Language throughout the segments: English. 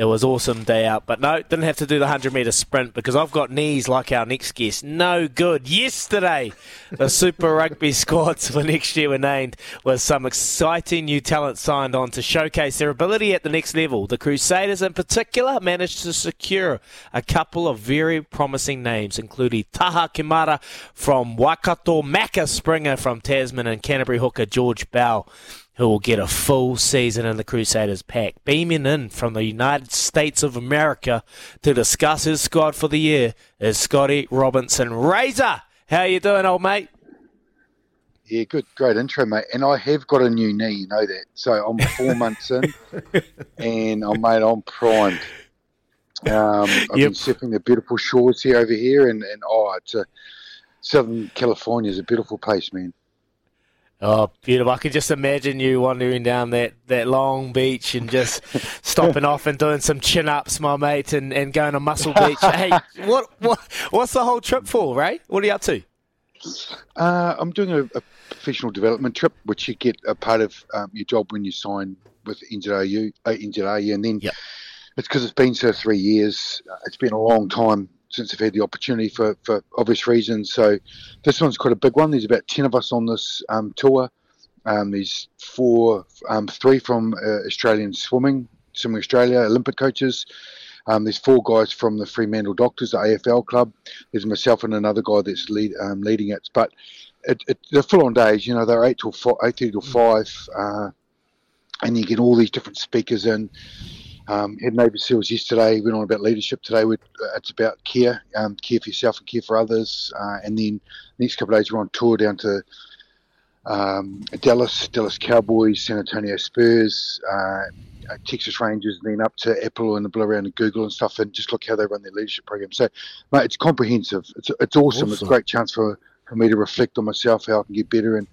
It was awesome day out, but no, didn't have to do the 100 metre sprint because I've got knees like our next guest. No good. Yesterday, the Super Rugby squads for next year were named with some exciting new talent signed on to showcase their ability at the next level. The Crusaders, in particular, managed to secure a couple of very promising names, including Taha Kemara from Waikato, Macca Springer from Tasman, and Canterbury hooker George Bell who will get a full season in the Crusaders pack. Beaming in from the United States of America to discuss his squad for the year is Scotty Robertson. Razor, how you doing, old mate? Yeah, good, great intro, mate. And I have got a new knee, you know that. So I'm four months in, and I'm mate, I'm primed. Um, I've yep. been sipping the beautiful shores here over here, and, and oh, it's a Southern California is a beautiful place, man. Oh, beautiful. I can just imagine you wandering down that, that long beach and just stopping off and doing some chin ups, my mate, and, and going to Muscle Beach. hey, what, what what's the whole trip for, Ray? What are you up to? Uh, I'm doing a, a, professional development trip, which you get a part of um, your job when you sign with NZRU, uh, NZRU and then yep. it's because it's been so three years. It's been a long time since I've had the opportunity for, for obvious reasons. So this one's quite a big one. There's about 10 of us on this um, tour. Um, there's four, um, three from uh, Australian swimming, Swimming Australia, Olympic coaches. Um, there's four guys from the Fremantle Dockers, the AFL club. There's myself and another guy that's lead, um, leading it. But it, it, they're full on days. You know, they're eight till five, eight till five, uh, and you get all these different speakers in. Um, had Navy SEALs yesterday. Went on about leadership today. uh, it's about care, um, care for yourself and care for others. Uh, and then next couple of days we're on tour down to um, Dallas, Dallas Cowboys, San Antonio Spurs, uh, uh Texas Rangers, and then up to Apple and the Blue Around and Google and stuff, and just look how they run their leadership program. So, mate, it's comprehensive. It's it's awesome. awesome. It's a great chance for, for me to reflect on myself, how I can get better, and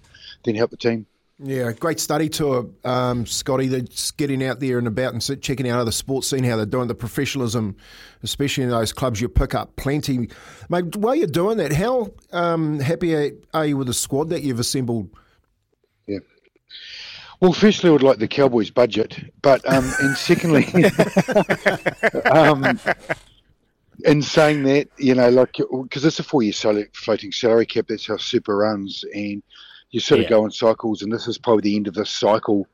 then help the team. Yeah, great study tour, um, Scotty. That's getting out there and about and checking out other sports scene, how they're doing the professionalism, especially in those clubs. You pick up plenty, mate. While you're doing that, how um, happy are you with the squad that you've assembled? Yeah. Well, firstly, I would like the Cowboys' budget, but um, and secondly, um, in saying that, you know, like because it's a four-year floating salary cap. That's how Super runs, and you sort of go in cycles, and this is probably the end of this cycle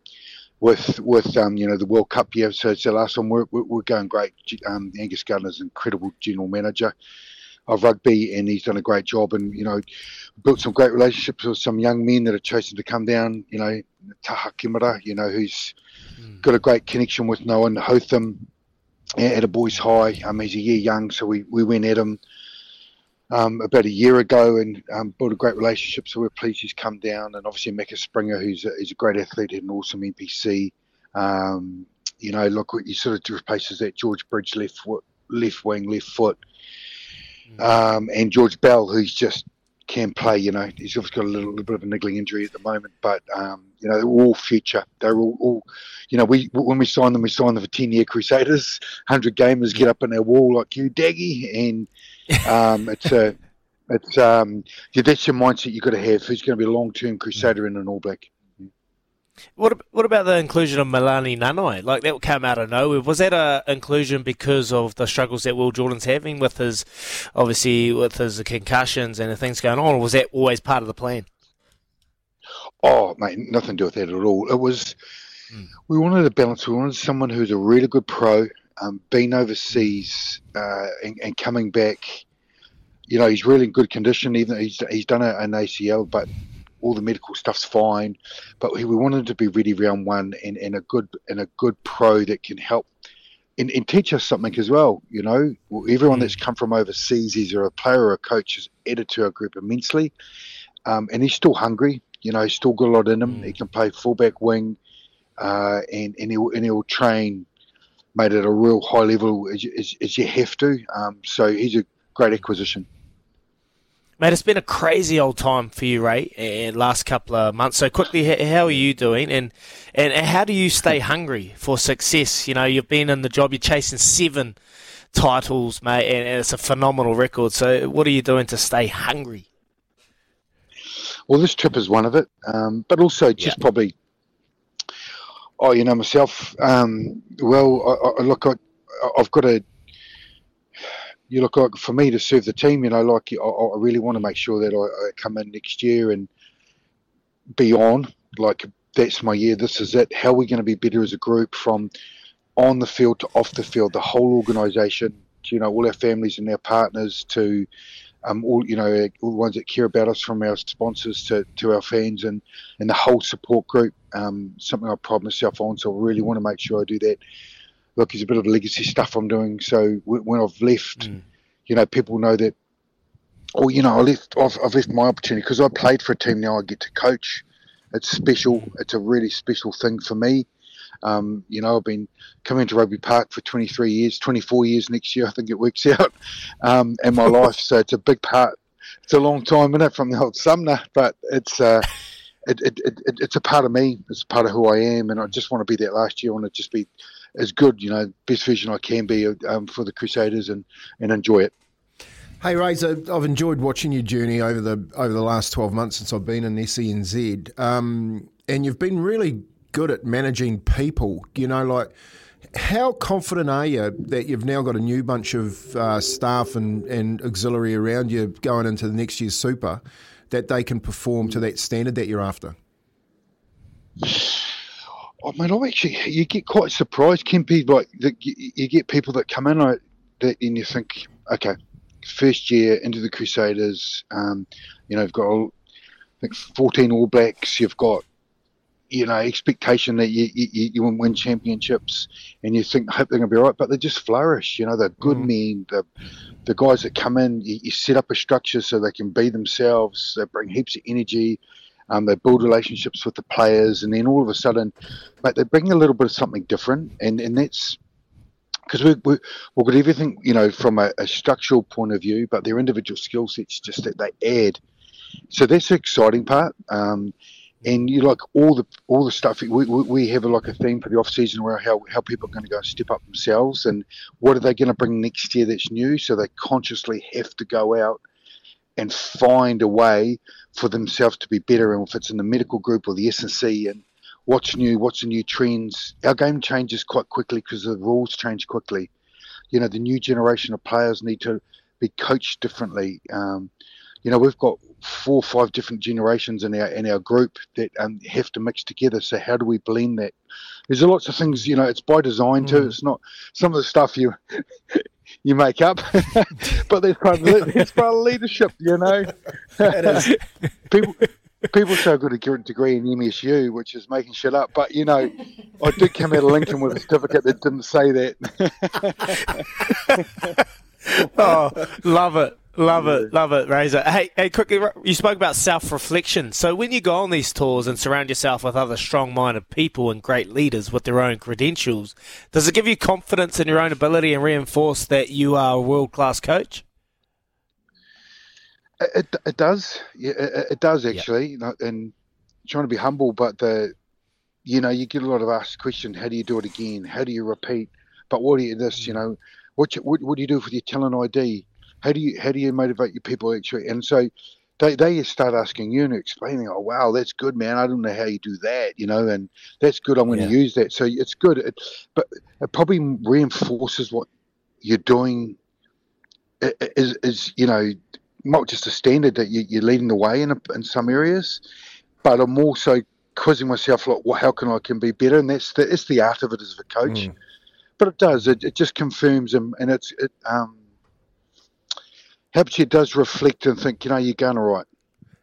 with with um, you know the World Cup year. So it's the last one. We're, we're going great. Um, Angus Gardner's an incredible general manager of rugby, and he's done a great job. And you know, built some great relationships with some young men that are chosen to come down. You know, Taha Kemara, you know, who's mm. got a great connection with Noah Hotham at a boys' high. Um, he's a year young, so we, we went at him um, about a year ago and um, built a great relationship. So we're pleased he's come down. And obviously, Macca Springer, who's a, he's a great athlete, had an awesome NPC. Um, you know, look, he sort of replaces that George Bridge left foot, left wing, left foot. Mm. Um, and George Bell, who's just can play. You know, he's obviously got a little, little bit of a niggling injury at the moment, but um, you know, they're all future. They're all, all, you know, we when we sign them, we sign them for ten year Crusaders, hundred gamers get up on their wall like you, Daggy, and um, it's a, it's um, yeah, that's your mindset you've got to have. Who's going to be a long term Crusader in an All Black? What what about the inclusion of Melani Nanai? Like that came out of nowhere. Was that a inclusion because of the struggles that Will Jordan's having with his, obviously with his concussions and the things going on, or was that always part of the plan? Oh, mate, nothing to do with that at all. It was mm. we wanted a balance. We wanted someone who's a really good pro, um, been overseas uh, and, and, coming back. You know, he's really in good condition. Even he's he's done a, an ACL, but all the medical stuff's fine. But we wanted to be ready round one and, and a good and a good pro that can help and, and, teach us something as well. You know, everyone mm. that's come from overseas, either a player or a coach, has added to our group immensely. Um, and he's still hungry. You know, he's still got a lot in him. Mm. He can play fullback wing, uh, and and he'll and he'll train made at a real high level as, as, as you have to. Um, so he's a great acquisition. Mate, it's been a crazy old time for you, Ray, and last couple of months. So quickly, how are you doing, and and how do you stay hungry for success? You know, you've been in the job, you're chasing seven titles, mate, and, it's a phenomenal record. So, what are you doing to stay hungry? Well, this trip is one of it, um, but also just yeah. probably. Oh, you know myself. Um, well, I, I, look, I, I've got a you look like for me to serve the team, you know, like I, I really want to make sure that I, I, come in next year and be on. Like that's my year. This is it. How are we going to be better as a group from on the field to off the field? The whole organisation, you know, all our families and our partners to um, all you know, all the ones that care about us, from our sponsors to, to our fans and, and the whole support group. Um, something I pride myself on, so I really want to make sure I do that look, it's a bit of legacy stuff I'm doing. So when I've left, mm. you know, people know that. Or you know, I left. I've, I've left my opportunity because I played for a team. Now I get to coach. It's special. It's a really special thing for me. Um, you know, I've been coming to Rugby Park for 23 years, 24 years next year. I think it works out, um, in my life. So it's a big part. It's a long time in it from the old Sumner, but it's. Uh, it, it, it, it's a part of me. It's a part of who I am, and I just want to be that last year. I want to just be as good, you know, best vision I can be um, for the Crusaders and, and enjoy it. Hey Razor, I've enjoyed watching your journey over the over the last twelve months since I've been in SENZ, um, and you've been really good at managing people. You know, like how confident are you that you've now got a new bunch of uh, staff and, and auxiliary around you going into the next year's Super that they can perform to that standard that you're after? I mean, I actually you get quite surprised, Kempy. Like the, you, get people that come in like, that, and you think, okay, first year into the Crusaders. Um, you know, you've got I think 14 All Blacks. You've got you know expectation that you you, you win championships, and you think hope they're going to be all right, but they just flourish. You know, they're good mm. men. The the guys that come in, you, you set up a structure so they can be themselves. They bring heaps of energy. Um, they build relationships with the players, and then all of a sudden, mate, they bring a little bit of something different, and and that's because we, we we've got everything you know from a, a, structural point of view, but their individual skill sets just that they add. So that's the exciting part. Um, and you like all the all the stuff we, we, have a, like a theme for the off season where how, how people are going to go and step up themselves and what are they going to bring next year that's new so they consciously have to go out and find a way for themselves to be better. And if it's in the medical group or the S&C and what's new, what's the new trends. Our game changes quite quickly because the rules change quickly. You know, the new generation of players need to be coached differently. Um, you know, we've got four or five different generations in our in our group that um, have to mix together. So how do we blend that? There's lots of things. You know, it's by design too. Mm. It's not some of the stuff you you make up. but there's part, of, there's part of leadership, you know. people people so good at getting a degree in MSU, which is making shit up. But you know, I did come out of Lincoln with a certificate that didn't say that. oh, love it. Love it, love it, Razor. Hey, hey, quickly, you spoke about self-reflection. So when you go on these tours and surround yourself with other strong-minded people and great leaders with their own credentials, does it give you confidence in your own ability and reinforce that you are a world-class coach? It, it does, yeah, it, it does actually, and trying to be humble, but the, you know, you get a lot of asked question: How do you do it again? How do you repeat? But what do you this? You mm. know, what, you, what what do you do with your talent ID? How do you how do you motivate your people actually? And so they they start asking you and explaining, oh wow, that's good, man. I don't know how you do that, you know, and that's good. I'm going to yeah. use that. So it's good, it, but it probably reinforces what you're doing. Is is you know not just a standard that you, are leading the way in a, in some areas, but I'm also quizzing myself like, well, how can I can be better? And that's the it's the art of it as a coach. Mm. But it does. It, it just confirms and, and it's it um helps you does reflect and think, you know, you're going all right.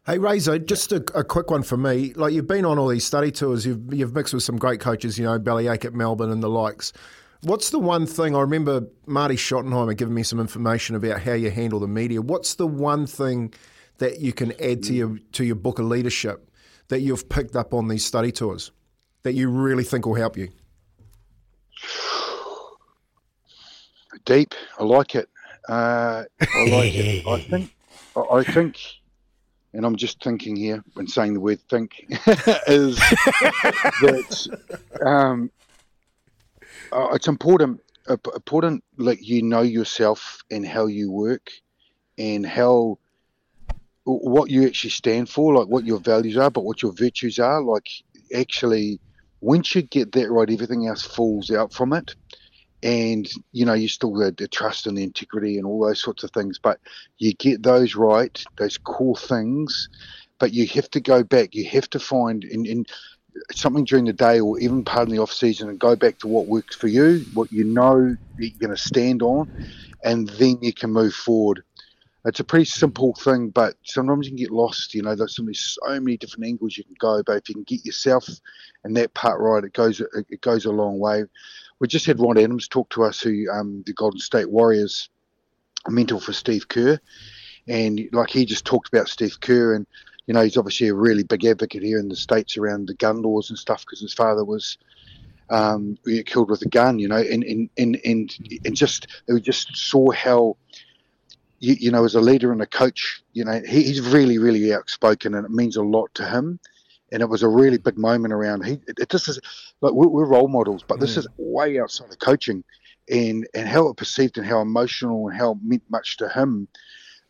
Hey Razor, just a, a, quick one for me. Like you've been on all these study tours, you've you've mixed with some great coaches, you know, Bellamy at Melbourne and the likes. What's the one thing I remember Marty Schottenheimer giving me some information about how you handle the media? What's the one thing that you can add to your to your book of leadership that you've picked up on these study tours that you really think will help you? Deep. I like it. Uh, I like it. I think. I think, and I'm just thinking here when saying the word "think" is that um, uh, it's important. Uh, important, like you know yourself and how you work, and how what you actually stand for, like what your values are, but what your virtues are. Like actually, once you get that right, everything else falls out from it and you know you still the, the, trust and the integrity and all those sorts of things but you get those right those core things but you have to go back you have to find in, in something during the day or even part of the off season and go back to what works for you what you know you're going to stand on and then you can move forward it's a pretty simple thing, but sometimes you can get lost. You know, there's so many, so many different angles you can go. But if you can get yourself and that part right, it goes it goes a long way we just had Ron Adams talk to us, who um, the Golden State Warriors mentor for Steve Kerr, and like he just talked about Steve Kerr, and you know he's obviously a really big advocate here in the states around the gun laws and stuff because his father was um, killed with a gun, you know, and and and and, and just they just saw how. You, you know, as a leader and a coach, you know, he, he's really, really outspoken, and it means a lot to him and it was a really big moment around. He, it, this is like we're, we're, role models, but this mm. is way outside of coaching, and and how it perceived and how emotional and how it meant much to him.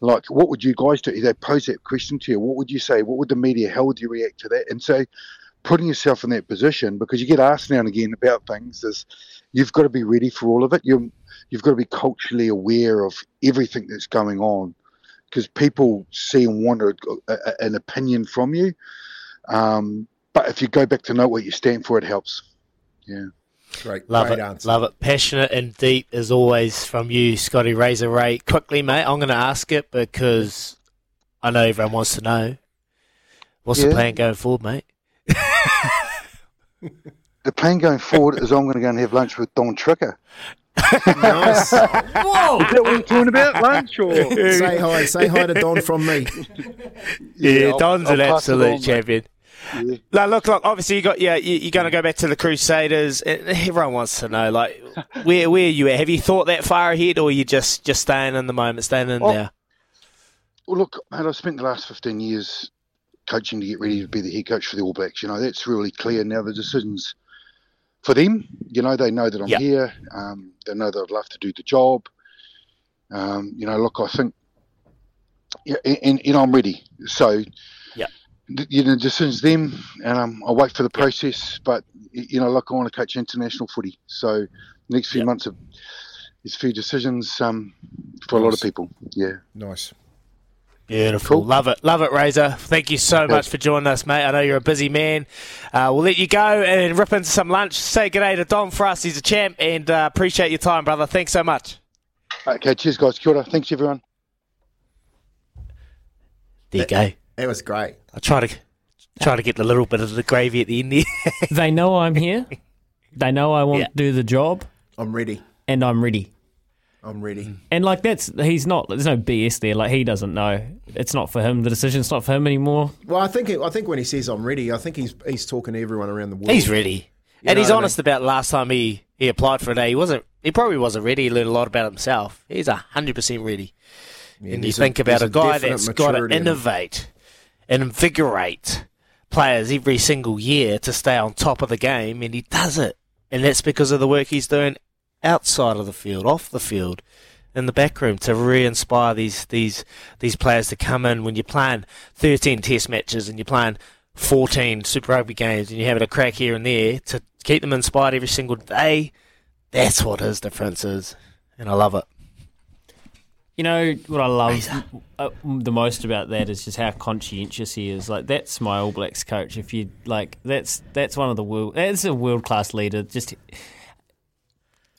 Like, what would you guys do? They pose that question to you. What would you say? What would the media? How would you react to that? And so, putting yourself in that position because you get asked now and again about things is you've got to be ready for all of it. You you've got to be culturally aware of everything that's going on because people see and want a, a, an opinion from you. Um, but if you go back to know what you stand for, it helps. Yeah. Great, love great it, answer. love it. Passionate and deep as always from you, Scotty Razor Ray. Quickly, mate, I'm going to ask it because I know everyone wants to know. What's yeah. the plan going forward, mate? the plan going forward is I'm going to go and have lunch with Don Tricker. Nice. Whoa! Is that what you're talking about? Lunch or say hi? Say hi to Don from me. Yeah, yeah Don's I'll, an I'll absolute on, champion. Yeah. Now, look, look. Obviously, you got yeah. You, are going to go back to the Crusaders. Eh, eh, everyone wants to know, like, where where are you at? Have you thought that far ahead, or are you just just staying in the moment, staying in well, there? Well, look, mate. I've spent the last fifteen years coaching to get ready to be the head coach for the All Blacks. You know, that's really clear now. The decisions for them. You know, they know that I'm yep. here. Um, they know that I'd love to do the job. Um, you know, look, I think, yeah, and, and I'm ready. So, yeah, you know, the decisions them, and um, I'll wait for the process. But you know, look, I want to coach international footy. So, next few yep. months of there's a few decisions um, for nice. a lot of people. Yeah, nice. Beautiful. Cool. Love it. Love it, Razor. Thank you so much for joining us, mate. I know you're a busy man. Uh, we'll let you go and rip into some lunch. Say good day to Don for us. He's a champ and uh, appreciate your time, brother. Thanks so much. Okay, cheers, guys. Kia ora. Thanks, everyone. There you go. It was great. I try to try to get a little bit of the gravy at the end there. they know I'm here. They know I want yeah. to do the job. I'm ready. And I'm ready. I'm ready. Mm. And like that's he's not. There's no BS there. Like he doesn't know. It's not for him. The decision's not for him anymore. Well, I think I think when he says I'm ready, I think he's he's talking to everyone around the world. He's ready, you and he's honest I mean? about last time he he applied for it. He wasn't. He probably wasn't ready. He learned a lot about himself. He's hundred percent ready. Yeah, and you there's a- think about a, there's a guy that's got to maturity in him. innovate and invigorate players every single year to stay on top of the game, and he does it. And that's because of the work he's doing outside of the field, off the field, in the back room to re-inspire these these these players to come in when you're playing 13 Test matches and you're playing 14 Super Rugby games and you're having a crack here and there to keep them inspired every single day. That's what his difference is, and I love it. You know what I love uh, the most about that is just how conscientious he is. Like that's my All Blacks coach. If you like, that's that's one of the world. That's a world class leader. Just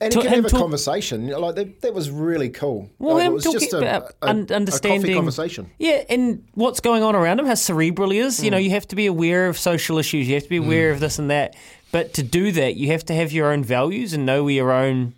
And he can have a talk- conversand. You know, Like that, that was really cool. Well, like, it was just a, a, un- a understanding coffee conversation. Yeah, and what's going on around him, how cerebral he is. You know, hmm. you have to be aware of social issues. You have to be hmm. aware of this and that. But to do that, you have to have your own values and know where your own,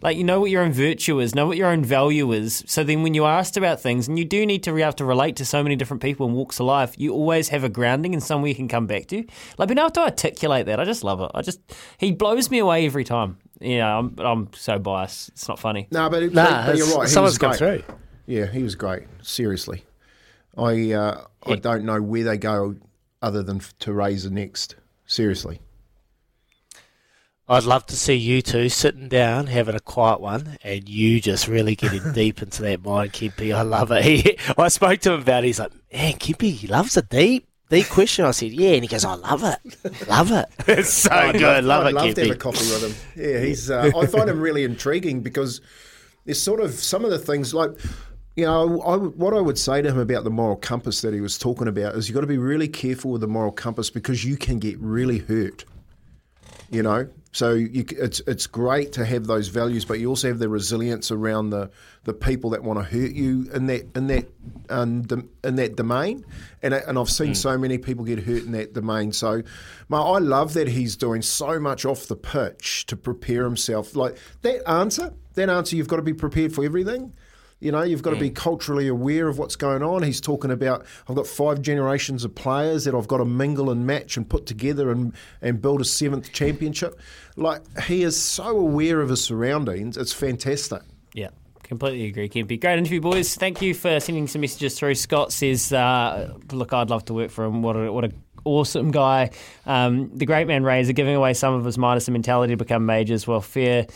like you know what your own virtue is, know what your own value is. So then, when you're asked about things, and you do need to be able to relate to so many different people and walks of life, you always have a grounding and somewhere you can come back to. Like being able to articulate that, I just love it. I just he blows me away every time. Yeah, I'm, I'm so biased. It's not funny. No, but, Nah, but you're right. He someone's was come great. through. Yeah, he was great. Seriously, I uh, I don't know where they go other than f- to raise the next. Seriously, I'd love to see you two sitting down, having a quiet one, and you just really getting deep into that mind, Kimpy. I love it. He, I spoke to him about it. He's like, man, Kimpy, he loves a deep, deep question. I said, yeah. And he goes, I love it. Love it. It's so good. Love it. I'd it, love to have a coffee with him. Yeah, he's. Uh, I find him really intriguing because there's sort of some of the things like. You know, I, what I would say to him about the moral compass that he was talking about is you've got to be really careful with the moral compass because you can get really hurt. You know, so you, it's it's great to have those values, but you also have the resilience around the, the people that want to hurt you in that in that um, in that domain, and and I've seen so many people get hurt in that domain. So, mate, I love that he's doing so much off the pitch to prepare himself. Like that answer, that answer, you've got to be prepared for everything. You know, you've got to be culturally aware of what's going on. He's talking about I've got five generations of players that I've got to mingle and match and put together and, and build a seventh championship. Like he is so aware of his surroundings. It's fantastic. Yeah, completely agree, Kempy. Great interview, boys. Thank you for sending some messages through. Scott says, uh, "Look, I'd love to work for him. What a what a." Awesome guy. Um, the great man Razor giving away some of his minus and mentality to become majors. Well, fair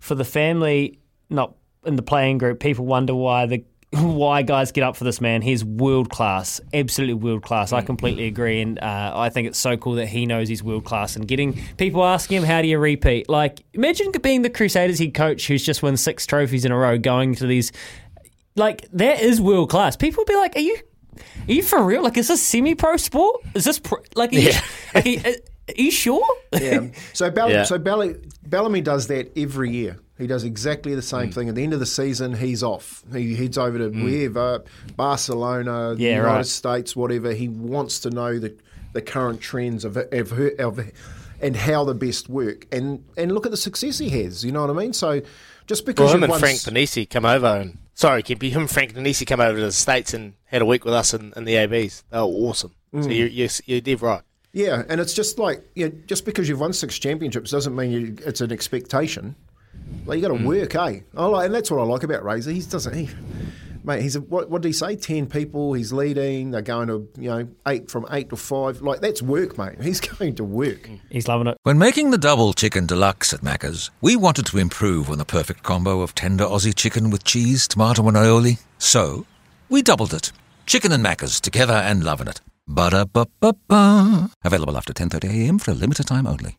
for the family, not in the playing group. People wonder why the why guys get up for this man. He's world class, absolutely world class. I completely agree, and uh, I think it's so cool that he knows he's world class and getting people asking him, "How do you repeat?" Like, imagine being the Crusaders head coach who's just won six trophies in a row, going to these. Like that is world class. People would be like, "Are you, are you for real? Like, is this semi-pro sport? Is this pro, like, are you, like, are, you- are you sure?" Yeah. So Bell- Yeah. so Bell- Bellamy does that every year. He does exactly the Mm. same thing. At the end of the season, he's off. He heads over to wherever, Barcelona, the Yeah, United right. States, whatever. He wants to know the the current trends of of, of and how the best work. And and look at the success he has. You know what I mean? So just because Well, him and Frank Ponissi come over and sorry, Kimpy, him and Frank Ponissi come over to the States and had a week with us in, in the ABs. They were awesome. So you're, you're, you're dead right. Yeah, and it's just like you know, just because you've won six championships doesn't mean you, it's an expectation. Like you got to work, eh? I like, and that's what I like about Razor. He doesn't, he, mate. He's a, what? What did he say? Ten people. He's leading. They're going to you know eight from eight to five. Like that's work, mate. He's going to work. He's loving it. When making the double chicken deluxe at Macca's, we wanted to improve on the perfect combo of tender Aussie chicken with cheese, tomato, and aioli. So, we doubled it. Chicken and Macca's together and loving it. Ba-da-ba-ba-ba. Available after 10.30am for a limited time only.